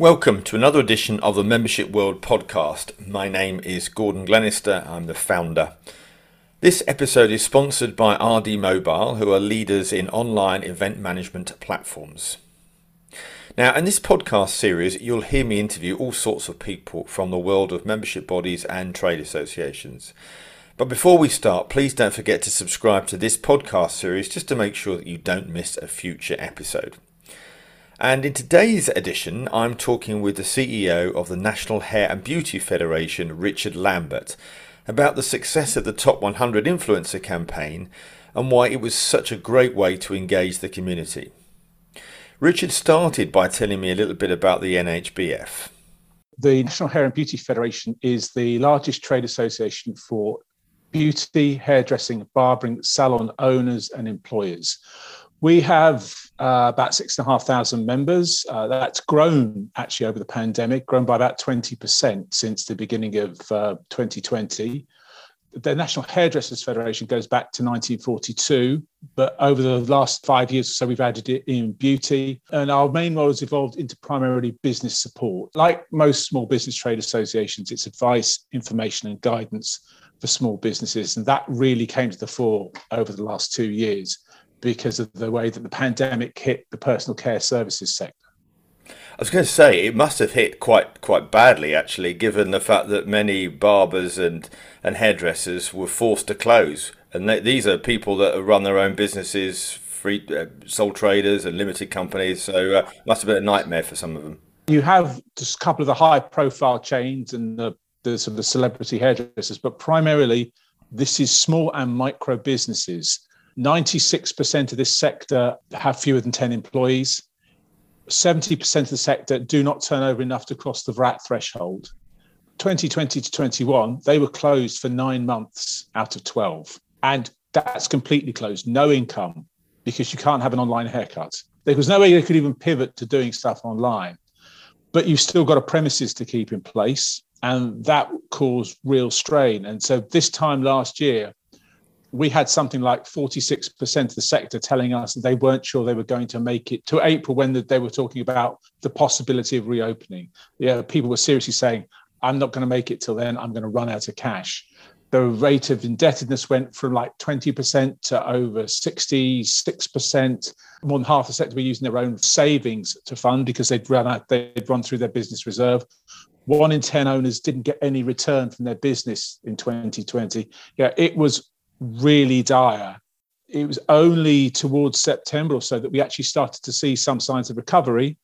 Welcome to another edition of the Membership World podcast. My name is Gordon Glenister, I'm the founder. This episode is sponsored by RD Mobile, who are leaders in online event management platforms. Now, in this podcast series, you'll hear me interview all sorts of people from the world of membership bodies and trade associations. But before we start, please don't forget to subscribe to this podcast series just to make sure that you don't miss a future episode. And in today's edition, I'm talking with the CEO of the National Hair and Beauty Federation, Richard Lambert, about the success of the Top 100 Influencer campaign and why it was such a great way to engage the community. Richard started by telling me a little bit about the NHBF. The National Hair and Beauty Federation is the largest trade association for beauty, hairdressing, barbering, salon owners, and employers. We have uh, about six and a half thousand members. Uh, that's grown actually over the pandemic, grown by about 20% since the beginning of uh, 2020. The National Hairdressers Federation goes back to 1942, but over the last five years or so, we've added it in beauty. And our main role has evolved into primarily business support. Like most small business trade associations, it's advice, information, and guidance for small businesses. And that really came to the fore over the last two years because of the way that the pandemic hit the personal care services sector. I was going to say it must have hit quite quite badly, actually, given the fact that many barbers and and hairdressers were forced to close, and they, these are people that run their own businesses, free uh, sole traders and limited companies. So uh, must have been a nightmare for some of them. You have just a couple of the high profile chains and the, the sort of the celebrity hairdressers, but primarily this is small and micro businesses 96% of this sector have fewer than 10 employees. 70% of the sector do not turn over enough to cross the VAT threshold. 2020 to 21, they were closed for nine months out of 12. And that's completely closed, no income, because you can't have an online haircut. There was no way they could even pivot to doing stuff online. But you've still got a premises to keep in place. And that caused real strain. And so this time last year, we had something like 46% of the sector telling us that they weren't sure they were going to make it to April when they were talking about the possibility of reopening. Yeah, people were seriously saying, I'm not going to make it till then, I'm going to run out of cash. The rate of indebtedness went from like 20% to over 66%. More than half the sector were using their own savings to fund because they'd run out, they'd run through their business reserve. One in 10 owners didn't get any return from their business in 2020. Yeah, it was really dire. It was only towards September or so that we actually started to see some signs of recovery,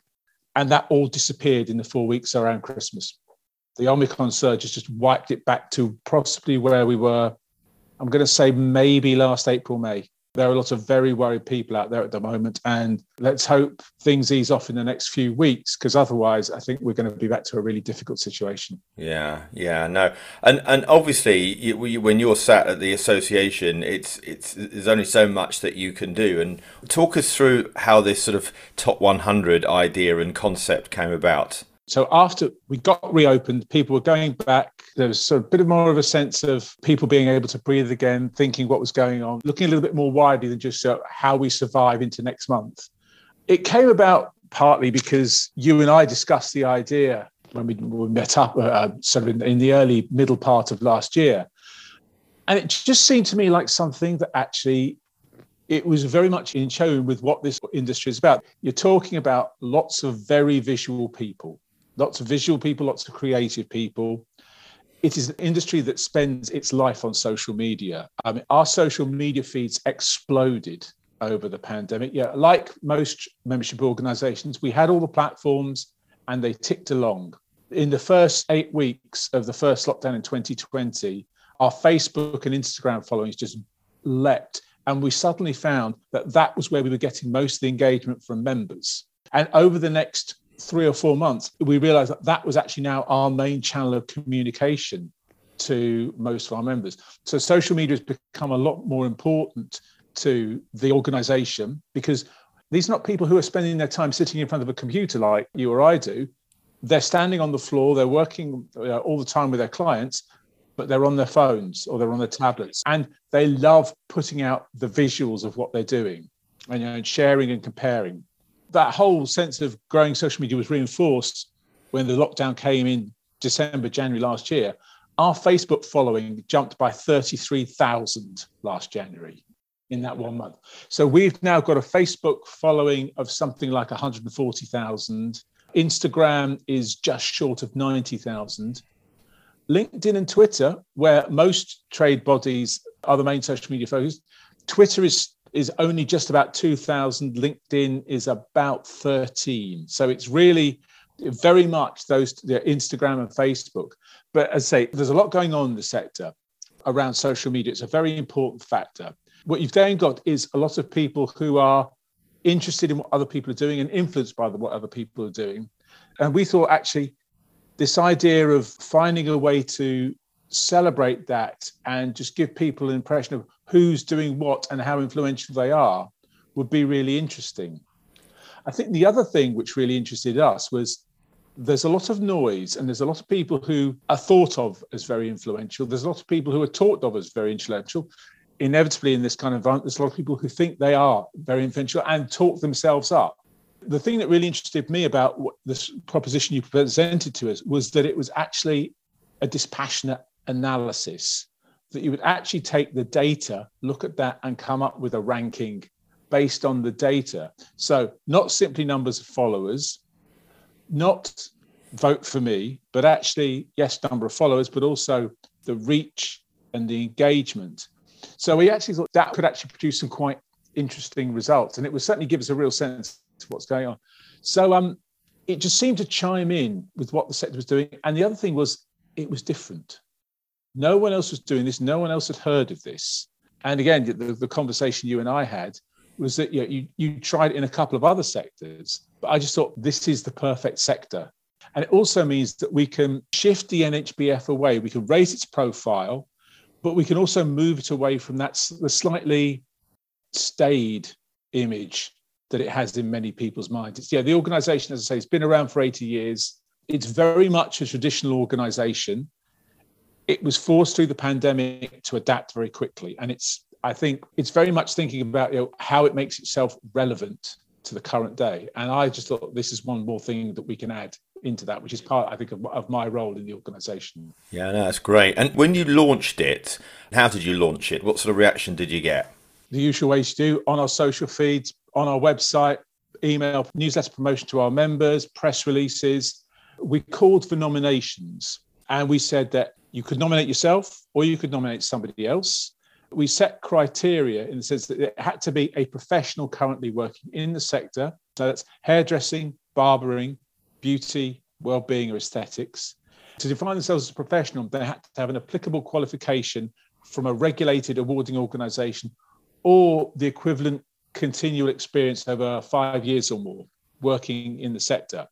and that all disappeared in the four weeks around Christmas. The Omicron surge has just wiped it back to possibly where we were. I'm going to say maybe last April, May. There are a lot of very worried people out there at the moment, and let's hope things ease off in the next few weeks, because otherwise, I think we're going to be back to a really difficult situation. Yeah, yeah, no, and and obviously, you, when you're sat at the association, it's it's there's only so much that you can do. And talk us through how this sort of top 100 idea and concept came about. So after we got reopened, people were going back. There was sort of a bit more of a sense of people being able to breathe again, thinking what was going on, looking a little bit more widely than just uh, how we survive into next month. It came about partly because you and I discussed the idea when we, we met up uh, sort of in, in the early middle part of last year. And it just seemed to me like something that actually it was very much in tune with what this industry is about. You're talking about lots of very visual people lots of visual people, lots of creative people. It is an industry that spends its life on social media. I mean, our social media feeds exploded over the pandemic. Yeah, like most membership organizations, we had all the platforms and they ticked along. In the first eight weeks of the first lockdown in 2020, our Facebook and Instagram followings just leapt. And we suddenly found that that was where we were getting most of the engagement from members. And over the next three or four months, we realized that that was actually now our main channel of communication to most of our members. So social media has become a lot more important to the organization because these are not people who are spending their time sitting in front of a computer like you or I do. They're standing on the floor, they're working uh, all the time with their clients, but they're on their phones or they're on their tablets. And they love putting out the visuals of what they're doing and you know, sharing and comparing that whole sense of growing social media was reinforced when the lockdown came in December, January last year, our Facebook following jumped by 33,000 last January in that one month. So we've now got a Facebook following of something like 140,000. Instagram is just short of 90,000. LinkedIn and Twitter, where most trade bodies are the main social media focus, Twitter is is only just about 2,000. LinkedIn is about 13. So it's really very much those Instagram and Facebook. But as I say, there's a lot going on in the sector around social media. It's a very important factor. What you've then got is a lot of people who are interested in what other people are doing and influenced by what other people are doing. And we thought actually this idea of finding a way to celebrate that and just give people an impression of who's doing what and how influential they are would be really interesting. I think the other thing which really interested us was there's a lot of noise and there's a lot of people who are thought of as very influential. There's a lot of people who are talked of as very influential. Inevitably, in this kind of environment, there's a lot of people who think they are very influential and talk themselves up. The thing that really interested me about this proposition you presented to us was that it was actually a dispassionate analysis, that you would actually take the data, look at that, and come up with a ranking based on the data. So, not simply numbers of followers, not vote for me, but actually, yes, number of followers, but also the reach and the engagement. So we actually thought that could actually produce some quite interesting results, and it would certainly give us a real sense of what's going on. So um, it just seemed to chime in with what the sector was doing. And the other thing was, it was different. No one else was doing this. No one else had heard of this. And again, the, the conversation you and I had was that you, know, you you tried in a couple of other sectors, but I just thought this is the perfect sector. And it also means that we can shift the NHBF away. We can raise its profile, but we can also move it away from that the slightly staid image that it has in many people's minds. It's, yeah, the organization, as I say, it's been around for 80 years. It's very much a traditional organization. It was forced through the pandemic to adapt very quickly. And it's, I think, it's very much thinking about you know, how it makes itself relevant to the current day. And I just thought this is one more thing that we can add into that, which is part, I think, of, of my role in the organisation. Yeah, no, that's great. And when you launched it, how did you launch it? What sort of reaction did you get? The usual ways to do on our social feeds, on our website, email, newsletter promotion to our members, press releases. We called for nominations and we said that you could nominate yourself or you could nominate somebody else we set criteria in the sense that it had to be a professional currently working in the sector. So that's hairdressing, barbering, beauty, well-being, or aesthetics. To define themselves as a professional, they had to have an applicable qualification from a regulated awarding organisation or the equivalent continual experience over five years or more working in the sector.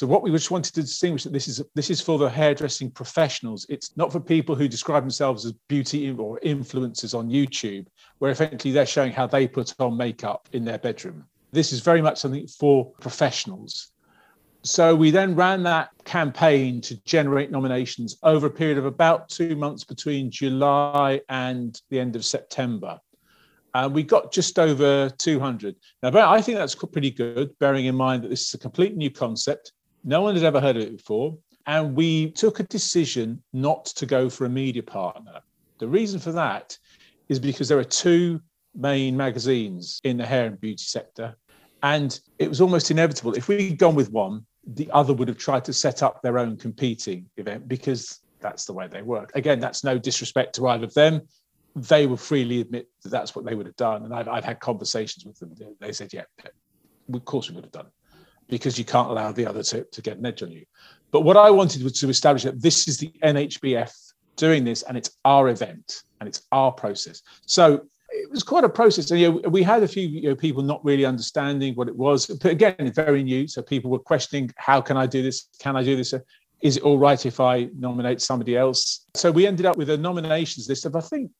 So what we just wanted to distinguish that this is this is for the hairdressing professionals. It's not for people who describe themselves as beauty or influencers on YouTube, where effectively they're showing how they put on makeup in their bedroom. This is very much something for professionals. So we then ran that campaign to generate nominations over a period of about two months between July and the end of September. And we got just over 200. Now, I think that's pretty good, bearing in mind that this is a complete new concept. No one had ever heard of it before. And we took a decision not to go for a media partner. The reason for that is because there are two main magazines in the hair and beauty sector. And it was almost inevitable. If we'd gone with one, the other would have tried to set up their own competing event because that's the way they work. Again, that's no disrespect to either of them. They will freely admit that that's what they would have done. And I've, I've had conversations with them. They said, yeah, of course we would have done because you can't allow the other to, to get an edge on you. But what I wanted was to establish that this is the NHBF doing this and it's our event and it's our process. So it was quite a process. And you know, we had a few you know, people not really understanding what it was. But again, very new. So people were questioning, how can I do this? Can I do this? Is it all right if I nominate somebody else? So we ended up with a nominations list of, I think,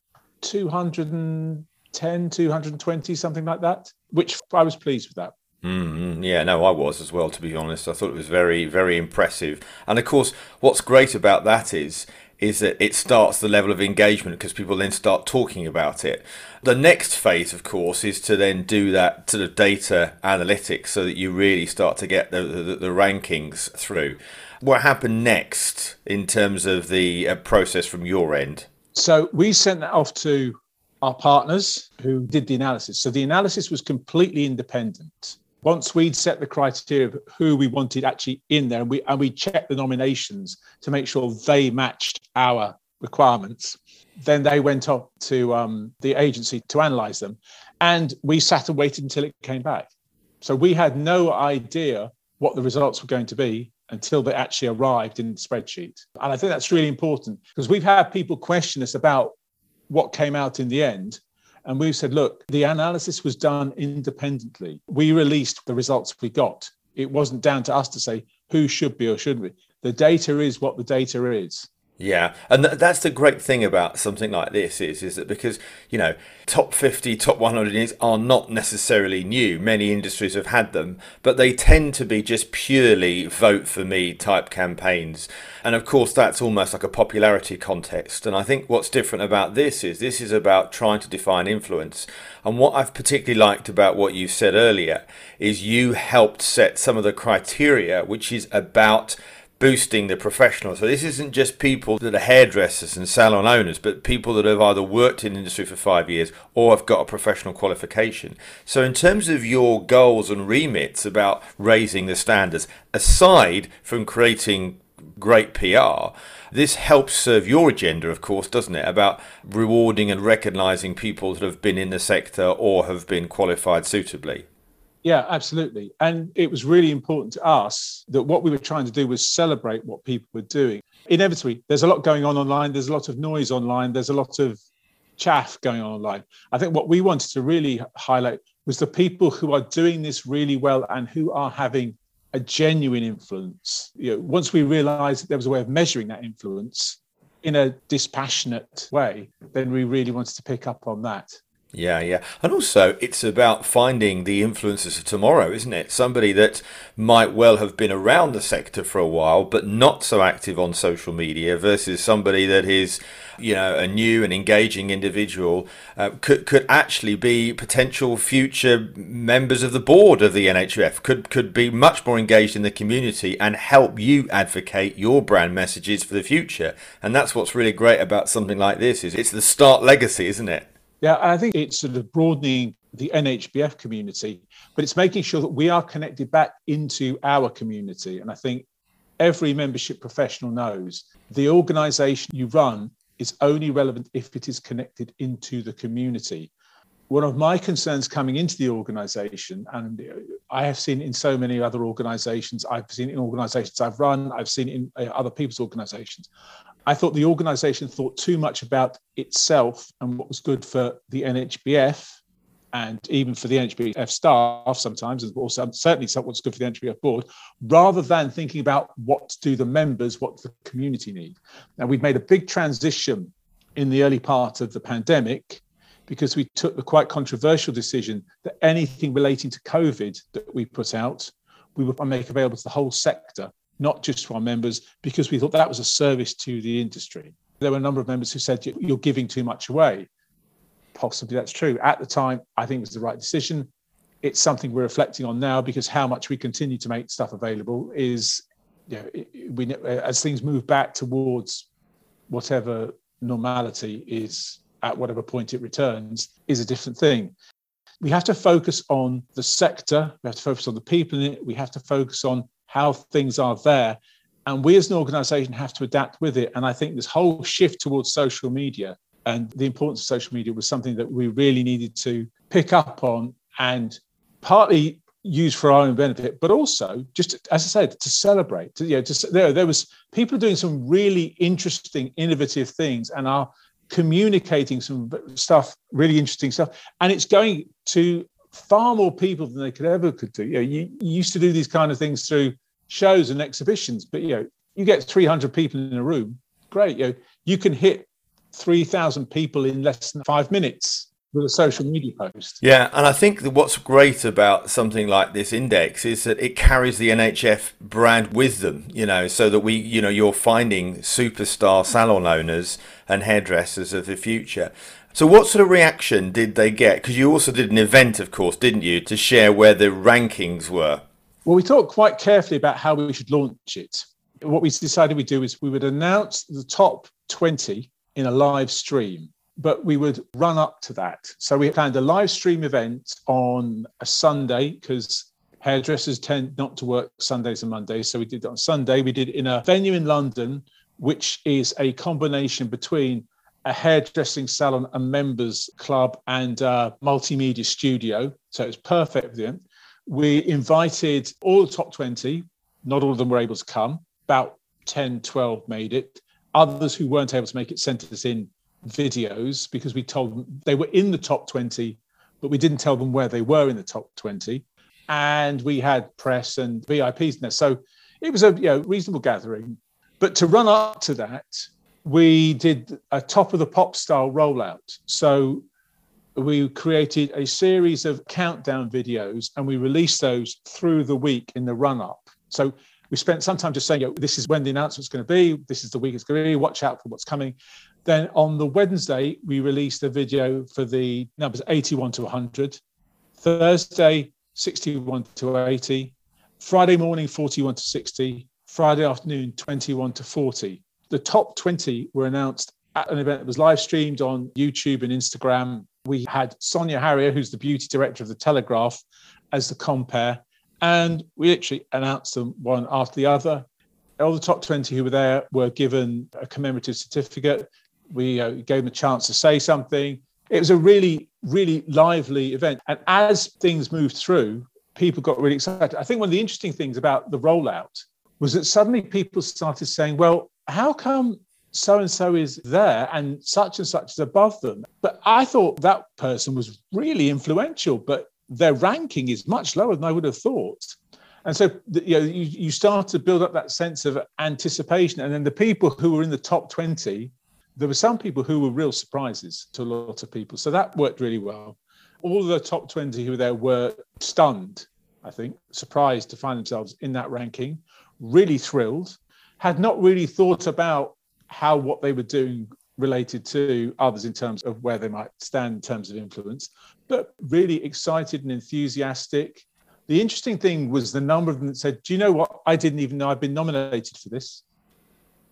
210, 220, something like that, which I was pleased with that. Mm, yeah, no, I was as well, to be honest. I thought it was very, very impressive. And of course, what's great about that is is that it starts the level of engagement because people then start talking about it. The next phase, of course, is to then do that sort of data analytics so that you really start to get the, the, the rankings through. What happened next in terms of the uh, process from your end? So we sent that off to our partners who did the analysis. So the analysis was completely independent. Once we'd set the criteria of who we wanted actually in there, and we and we checked the nominations to make sure they matched our requirements, then they went off to um, the agency to analyze them, and we sat and waited until it came back. So we had no idea what the results were going to be until they actually arrived in the spreadsheet. And I think that's really important because we've had people question us about what came out in the end. And we said, look, the analysis was done independently. We released the results we got. It wasn't down to us to say who should be or shouldn't be. The data is what the data is. Yeah, and th- that's the great thing about something like this is is that because you know top fifty, top one hundred are not necessarily new. Many industries have had them, but they tend to be just purely vote for me type campaigns, and of course that's almost like a popularity contest. And I think what's different about this is this is about trying to define influence. And what I've particularly liked about what you said earlier is you helped set some of the criteria, which is about boosting the professionals. So this isn't just people that are hairdressers and salon owners, but people that have either worked in industry for five years or have got a professional qualification. So in terms of your goals and remits about raising the standards, aside from creating great PR, this helps serve your agenda, of course, doesn't it? About rewarding and recognizing people that have been in the sector or have been qualified suitably. Yeah, absolutely. And it was really important to us that what we were trying to do was celebrate what people were doing. Inevitably, there's a lot going on online, there's a lot of noise online, there's a lot of chaff going on online. I think what we wanted to really highlight was the people who are doing this really well and who are having a genuine influence. You know, once we realized there was a way of measuring that influence in a dispassionate way, then we really wanted to pick up on that. Yeah, yeah. And also, it's about finding the influencers of tomorrow, isn't it? Somebody that might well have been around the sector for a while, but not so active on social media versus somebody that is, you know, a new and engaging individual uh, could, could actually be potential future members of the board of the NHF, could, could be much more engaged in the community and help you advocate your brand messages for the future. And that's what's really great about something like this is it's the start legacy, isn't it? Yeah, I think it's sort of broadening the NHBF community, but it's making sure that we are connected back into our community. And I think every membership professional knows the organization you run is only relevant if it is connected into the community. One of my concerns coming into the organization, and I have seen in so many other organizations, I've seen in organizations I've run, I've seen in uh, other people's organizations, I thought the organization thought too much about itself and what was good for the NHBF and even for the NHBF staff sometimes, and also certainly what's good for the NHBF board, rather than thinking about what do the members, what the community need. Now, we've made a big transition in the early part of the pandemic because we took the quite controversial decision that anything relating to COVID that we put out, we would make available to the whole sector not just to our members, because we thought that was a service to the industry. There were a number of members who said, You're giving too much away. Possibly that's true. At the time, I think it was the right decision. It's something we're reflecting on now because how much we continue to make stuff available is, you know, we, as things move back towards whatever normality is at whatever point it returns, is a different thing we have to focus on the sector, we have to focus on the people in it, we have to focus on how things are there. And we as an organization have to adapt with it. And I think this whole shift towards social media and the importance of social media was something that we really needed to pick up on and partly use for our own benefit, but also just as I said, to celebrate. To, you know, to, there, there was people doing some really interesting, innovative things and are communicating some stuff, really interesting stuff. And it's going to far more people than they could ever could do. You, know, you, you used to do these kind of things through shows and exhibitions, but you know, you get 300 people in a room, great. You know, you can hit 3,000 people in less than five minutes. With a social media post. Yeah, and I think that what's great about something like this index is that it carries the NHF brand with them, you know, so that we, you know, you're finding superstar salon owners and hairdressers of the future. So, what sort of reaction did they get? Because you also did an event, of course, didn't you, to share where the rankings were? Well, we thought quite carefully about how we should launch it. What we decided we'd do is we would announce the top 20 in a live stream but we would run up to that. So we planned a live stream event on a Sunday because hairdressers tend not to work Sundays and Mondays. So we did it on Sunday. We did it in a venue in London, which is a combination between a hairdressing salon, a members club, and a multimedia studio. So it's perfect for them. We invited all the top 20. Not all of them were able to come. About 10, 12 made it. Others who weren't able to make it sent us in videos because we told them they were in the top 20, but we didn't tell them where they were in the top 20. And we had press and VIPs in there. So it was a you know, reasonable gathering. But to run up to that, we did a top of the pop style rollout. So we created a series of countdown videos and we released those through the week in the run up. So we spent some time just saying, this is when the announcement's going to be, this is the week it's going to be, watch out for what's coming. Then on the Wednesday, we released a video for the numbers 81 to 100. Thursday, 61 to 80. Friday morning, 41 to 60. Friday afternoon, 21 to 40. The top 20 were announced at an event that was live streamed on YouTube and Instagram. We had Sonia Haria, who's the beauty director of the Telegraph, as the compare. And we literally announced them one after the other. All the top 20 who were there were given a commemorative certificate we uh, gave them a chance to say something. It was a really, really lively event. And as things moved through, people got really excited. I think one of the interesting things about the rollout was that suddenly people started saying, well, how come so and so is there and such and such is above them? But I thought that person was really influential, but their ranking is much lower than I would have thought. And so you know, you, you start to build up that sense of anticipation. And then the people who were in the top 20 there were some people who were real surprises to a lot of people. So that worked really well. All the top 20 who were there were stunned, I think, surprised to find themselves in that ranking, really thrilled, had not really thought about how what they were doing related to others in terms of where they might stand in terms of influence, but really excited and enthusiastic. The interesting thing was the number of them that said, Do you know what? I didn't even know I've been nominated for this.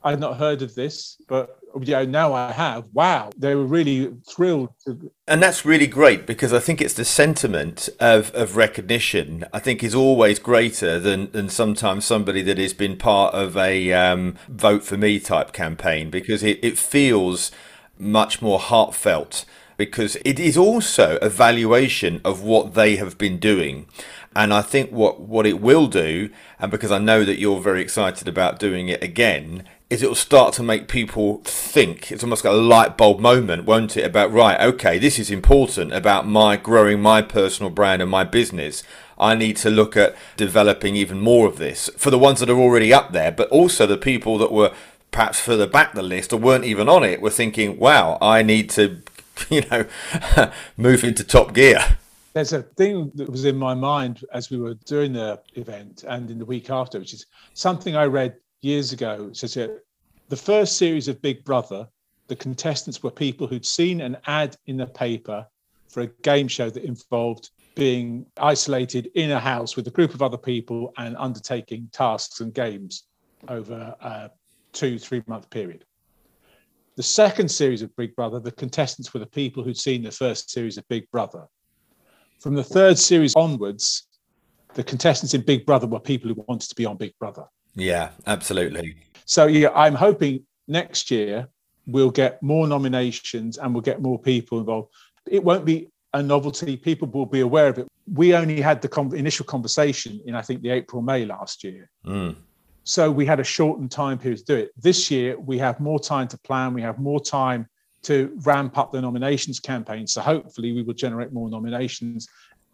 I'd not heard of this, but yeah, now I have. Wow, they were really thrilled. To... And that's really great because I think it's the sentiment of, of recognition. I think is always greater than than sometimes somebody that has been part of a um, vote for me type campaign because it, it feels much more heartfelt because it is also a valuation of what they have been doing. And I think what, what it will do, and because I know that you're very excited about doing it again, is it will start to make people think. It's almost like a light bulb moment, won't it? About, right, okay, this is important about my growing my personal brand and my business. I need to look at developing even more of this for the ones that are already up there, but also the people that were perhaps further back the list or weren't even on it were thinking, wow, I need to, you know, move into top gear. There's a thing that was in my mind as we were doing the event and in the week after, which is something I read years ago. So, so the first series of Big Brother, the contestants were people who'd seen an ad in the paper for a game show that involved being isolated in a house with a group of other people and undertaking tasks and games over a two, three month period. The second series of Big Brother, the contestants were the people who'd seen the first series of Big Brother. From the third series onwards, the contestants in Big Brother were people who wanted to be on Big Brother. Yeah, absolutely. So yeah, I'm hoping next year we'll get more nominations and we'll get more people involved. It won't be a novelty; people will be aware of it. We only had the com- initial conversation in I think the April May last year. Mm. So we had a shortened time period to do it. This year we have more time to plan. We have more time to ramp up the nominations campaign. So hopefully we will generate more nominations.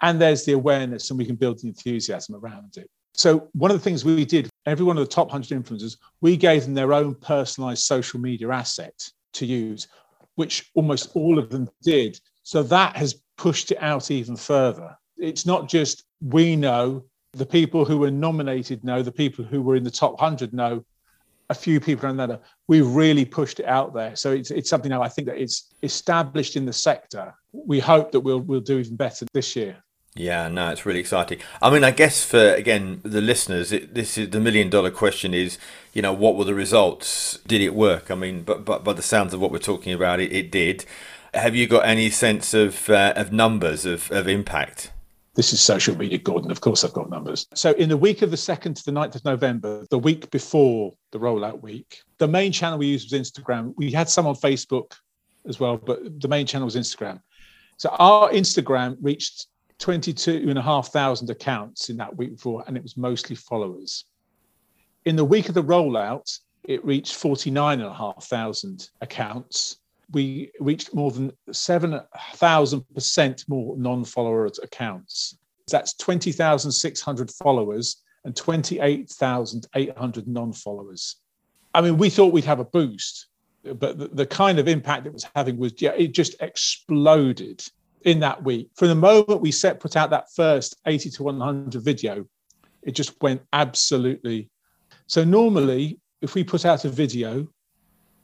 And there's the awareness and we can build the enthusiasm around it. So one of the things we did, every one of the top 100 influencers, we gave them their own personalized social media asset to use, which almost all of them did. So that has pushed it out even further. It's not just we know, the people who were nominated know, the people who were in the top 100 know, a few people around that. We've really pushed it out there. So it's, it's something now I think that it's established in the sector. We hope that we'll, we'll do even better this year. Yeah, no, it's really exciting. I mean, I guess for again the listeners, it, this is the million dollar question: is you know what were the results? Did it work? I mean, but but by the sounds of what we're talking about, it, it did. Have you got any sense of uh, of numbers of, of impact? This is social media, Gordon. Of course, I've got numbers. So, in the week of the 2nd to the 9th of November, the week before the rollout week, the main channel we used was Instagram. We had some on Facebook as well, but the main channel was Instagram. So, our Instagram reached 22,500 accounts in that week before, and it was mostly followers. In the week of the rollout, it reached 49,500 accounts we reached more than 7,000% more non followers accounts. That's 20,600 followers and 28,800 non followers. I mean, we thought we'd have a boost, but the, the, kind of impact it was having was, yeah, it just exploded in that week. From the moment we set put out that first 80 to 100 video, it just went absolutely. So normally, if we put out a video,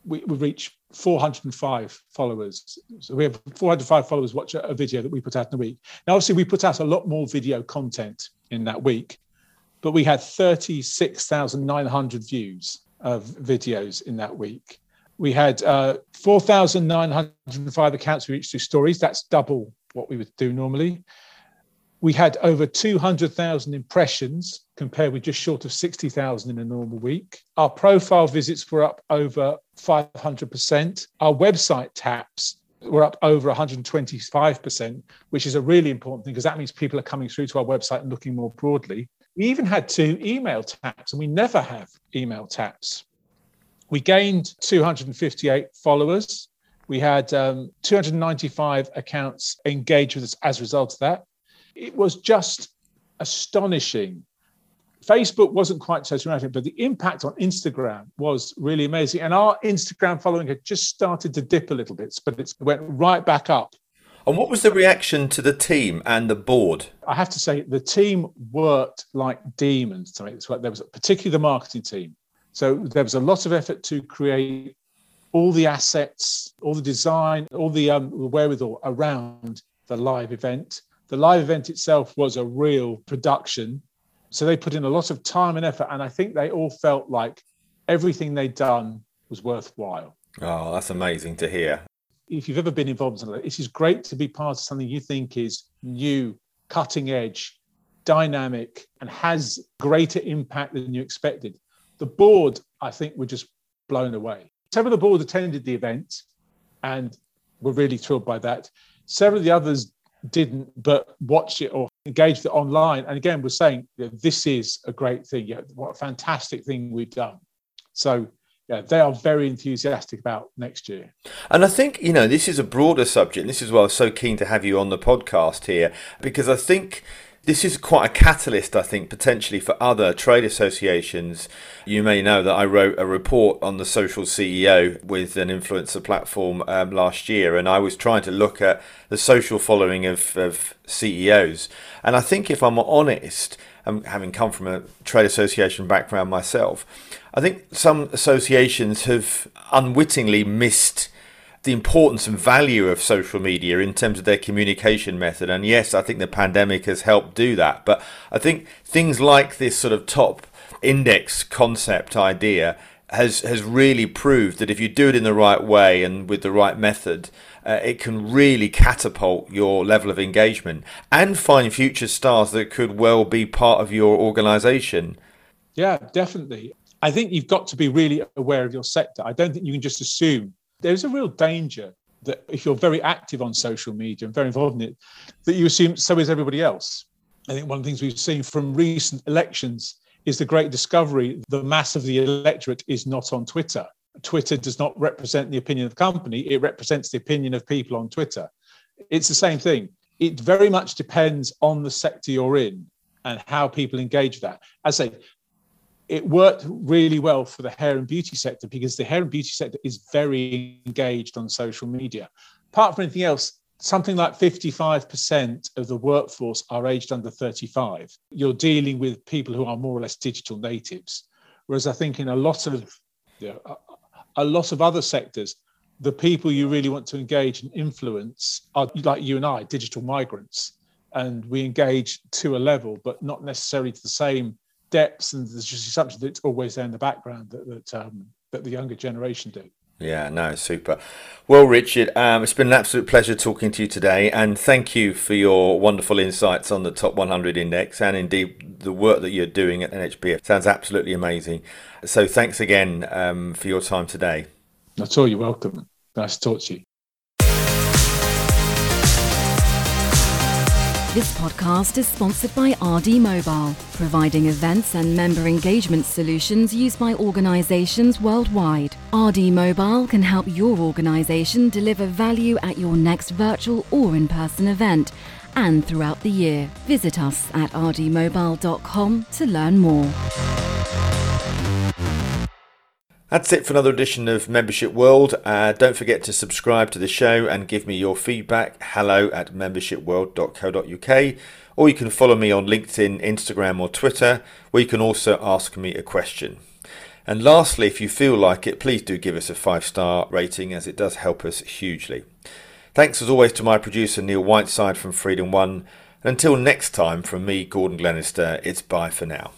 we, we reach 405 followers. So we have 405 followers watch a, video that we put out in a week. Now, obviously, we put out a lot more video content in that week, but we had 36,900 views of videos in that week. We had uh, 4,905 accounts we reached through stories. That's double what we would do normally. We had over 200,000 impressions compared with just short of 60,000 in a normal week. Our profile visits were up over 500%. Our website taps were up over 125%, which is a really important thing because that means people are coming through to our website and looking more broadly. We even had two email taps, and we never have email taps. We gained 258 followers. We had um, 295 accounts engaged with us as a result of that. It was just astonishing Facebook wasn't quite so dramatic, but the impact on Instagram was really amazing. And our Instagram following had just started to dip a little bit, but it went right back up. And what was the reaction to the team and the board? I have to say, the team worked like demons to make this work. There was particularly the marketing team. So there was a lot of effort to create all the assets, all the design, all the um, wherewithal around the live event. The live event itself was a real production so they put in a lot of time and effort, and I think they all felt like everything they'd done was worthwhile. Oh, that's amazing to hear. If you've ever been involved in something, this is great to be part of something you think is new, cutting edge, dynamic, and has greater impact than you expected. The board, I think, were just blown away. Several of the board attended the event and were really thrilled by that. Several of the others didn't, but watched it or engaged it online. And again, we're saying this is a great thing. Yeah, what a fantastic thing we've done. So yeah, they are very enthusiastic about next year. And I think, you know, this is a broader subject. This is why I was so keen to have you on the podcast here, because I think this is quite a catalyst, I think, potentially for other trade associations. You may know that I wrote a report on the social CEO with an influencer platform um, last year, and I was trying to look at the social following of, of CEOs. And I think, if I'm honest, um, having come from a trade association background myself, I think some associations have unwittingly missed the importance and value of social media in terms of their communication method. And yes, I think the pandemic has helped do that. But I think things like this sort of top index concept idea has has really proved that if you do it in the right way and with the right method, uh, it can really catapult your level of engagement and find future stars that could well be part of your organization. Yeah, definitely. I think you've got to be really aware of your sector. I don't think you can just assume there's a real danger that if you're very active on social media and very involved in it, that you assume so is everybody else. I think one of the things we've seen from recent elections is the great discovery the mass of the electorate is not on Twitter. Twitter does not represent the opinion of the company, it represents the opinion of people on Twitter. It's the same thing. It very much depends on the sector you're in and how people engage that. As I say, it worked really well for the hair and beauty sector because the hair and beauty sector is very engaged on social media. Apart from anything else, something like 55% of the workforce are aged under 35. You're dealing with people who are more or less digital natives. Whereas I think in a lot of you know, a, a lot of other sectors, the people you really want to engage and influence are like you and I, digital migrants. And we engage to a level, but not necessarily to the same depths. And there's just something that's always there in the background that that, um, that the younger generation do. Yeah, no, super. Well, Richard, um, it's been an absolute pleasure talking to you today, and thank you for your wonderful insights on the top 100 index and indeed the work that you're doing at NHBF. Sounds absolutely amazing. So, thanks again um, for your time today. That's all. You're welcome. Nice to talk to you. This podcast is sponsored by RD Mobile, providing events and member engagement solutions used by organizations worldwide. RD Mobile can help your organization deliver value at your next virtual or in person event and throughout the year. Visit us at rdmobile.com to learn more. That's it for another edition of Membership World. Uh, don't forget to subscribe to the show and give me your feedback. Hello at membershipworld.co.uk. Or you can follow me on LinkedIn, Instagram, or Twitter, where you can also ask me a question. And lastly, if you feel like it, please do give us a five star rating as it does help us hugely. Thanks as always to my producer Neil Whiteside from Freedom One. And until next time, from me, Gordon Glenister, it's bye for now.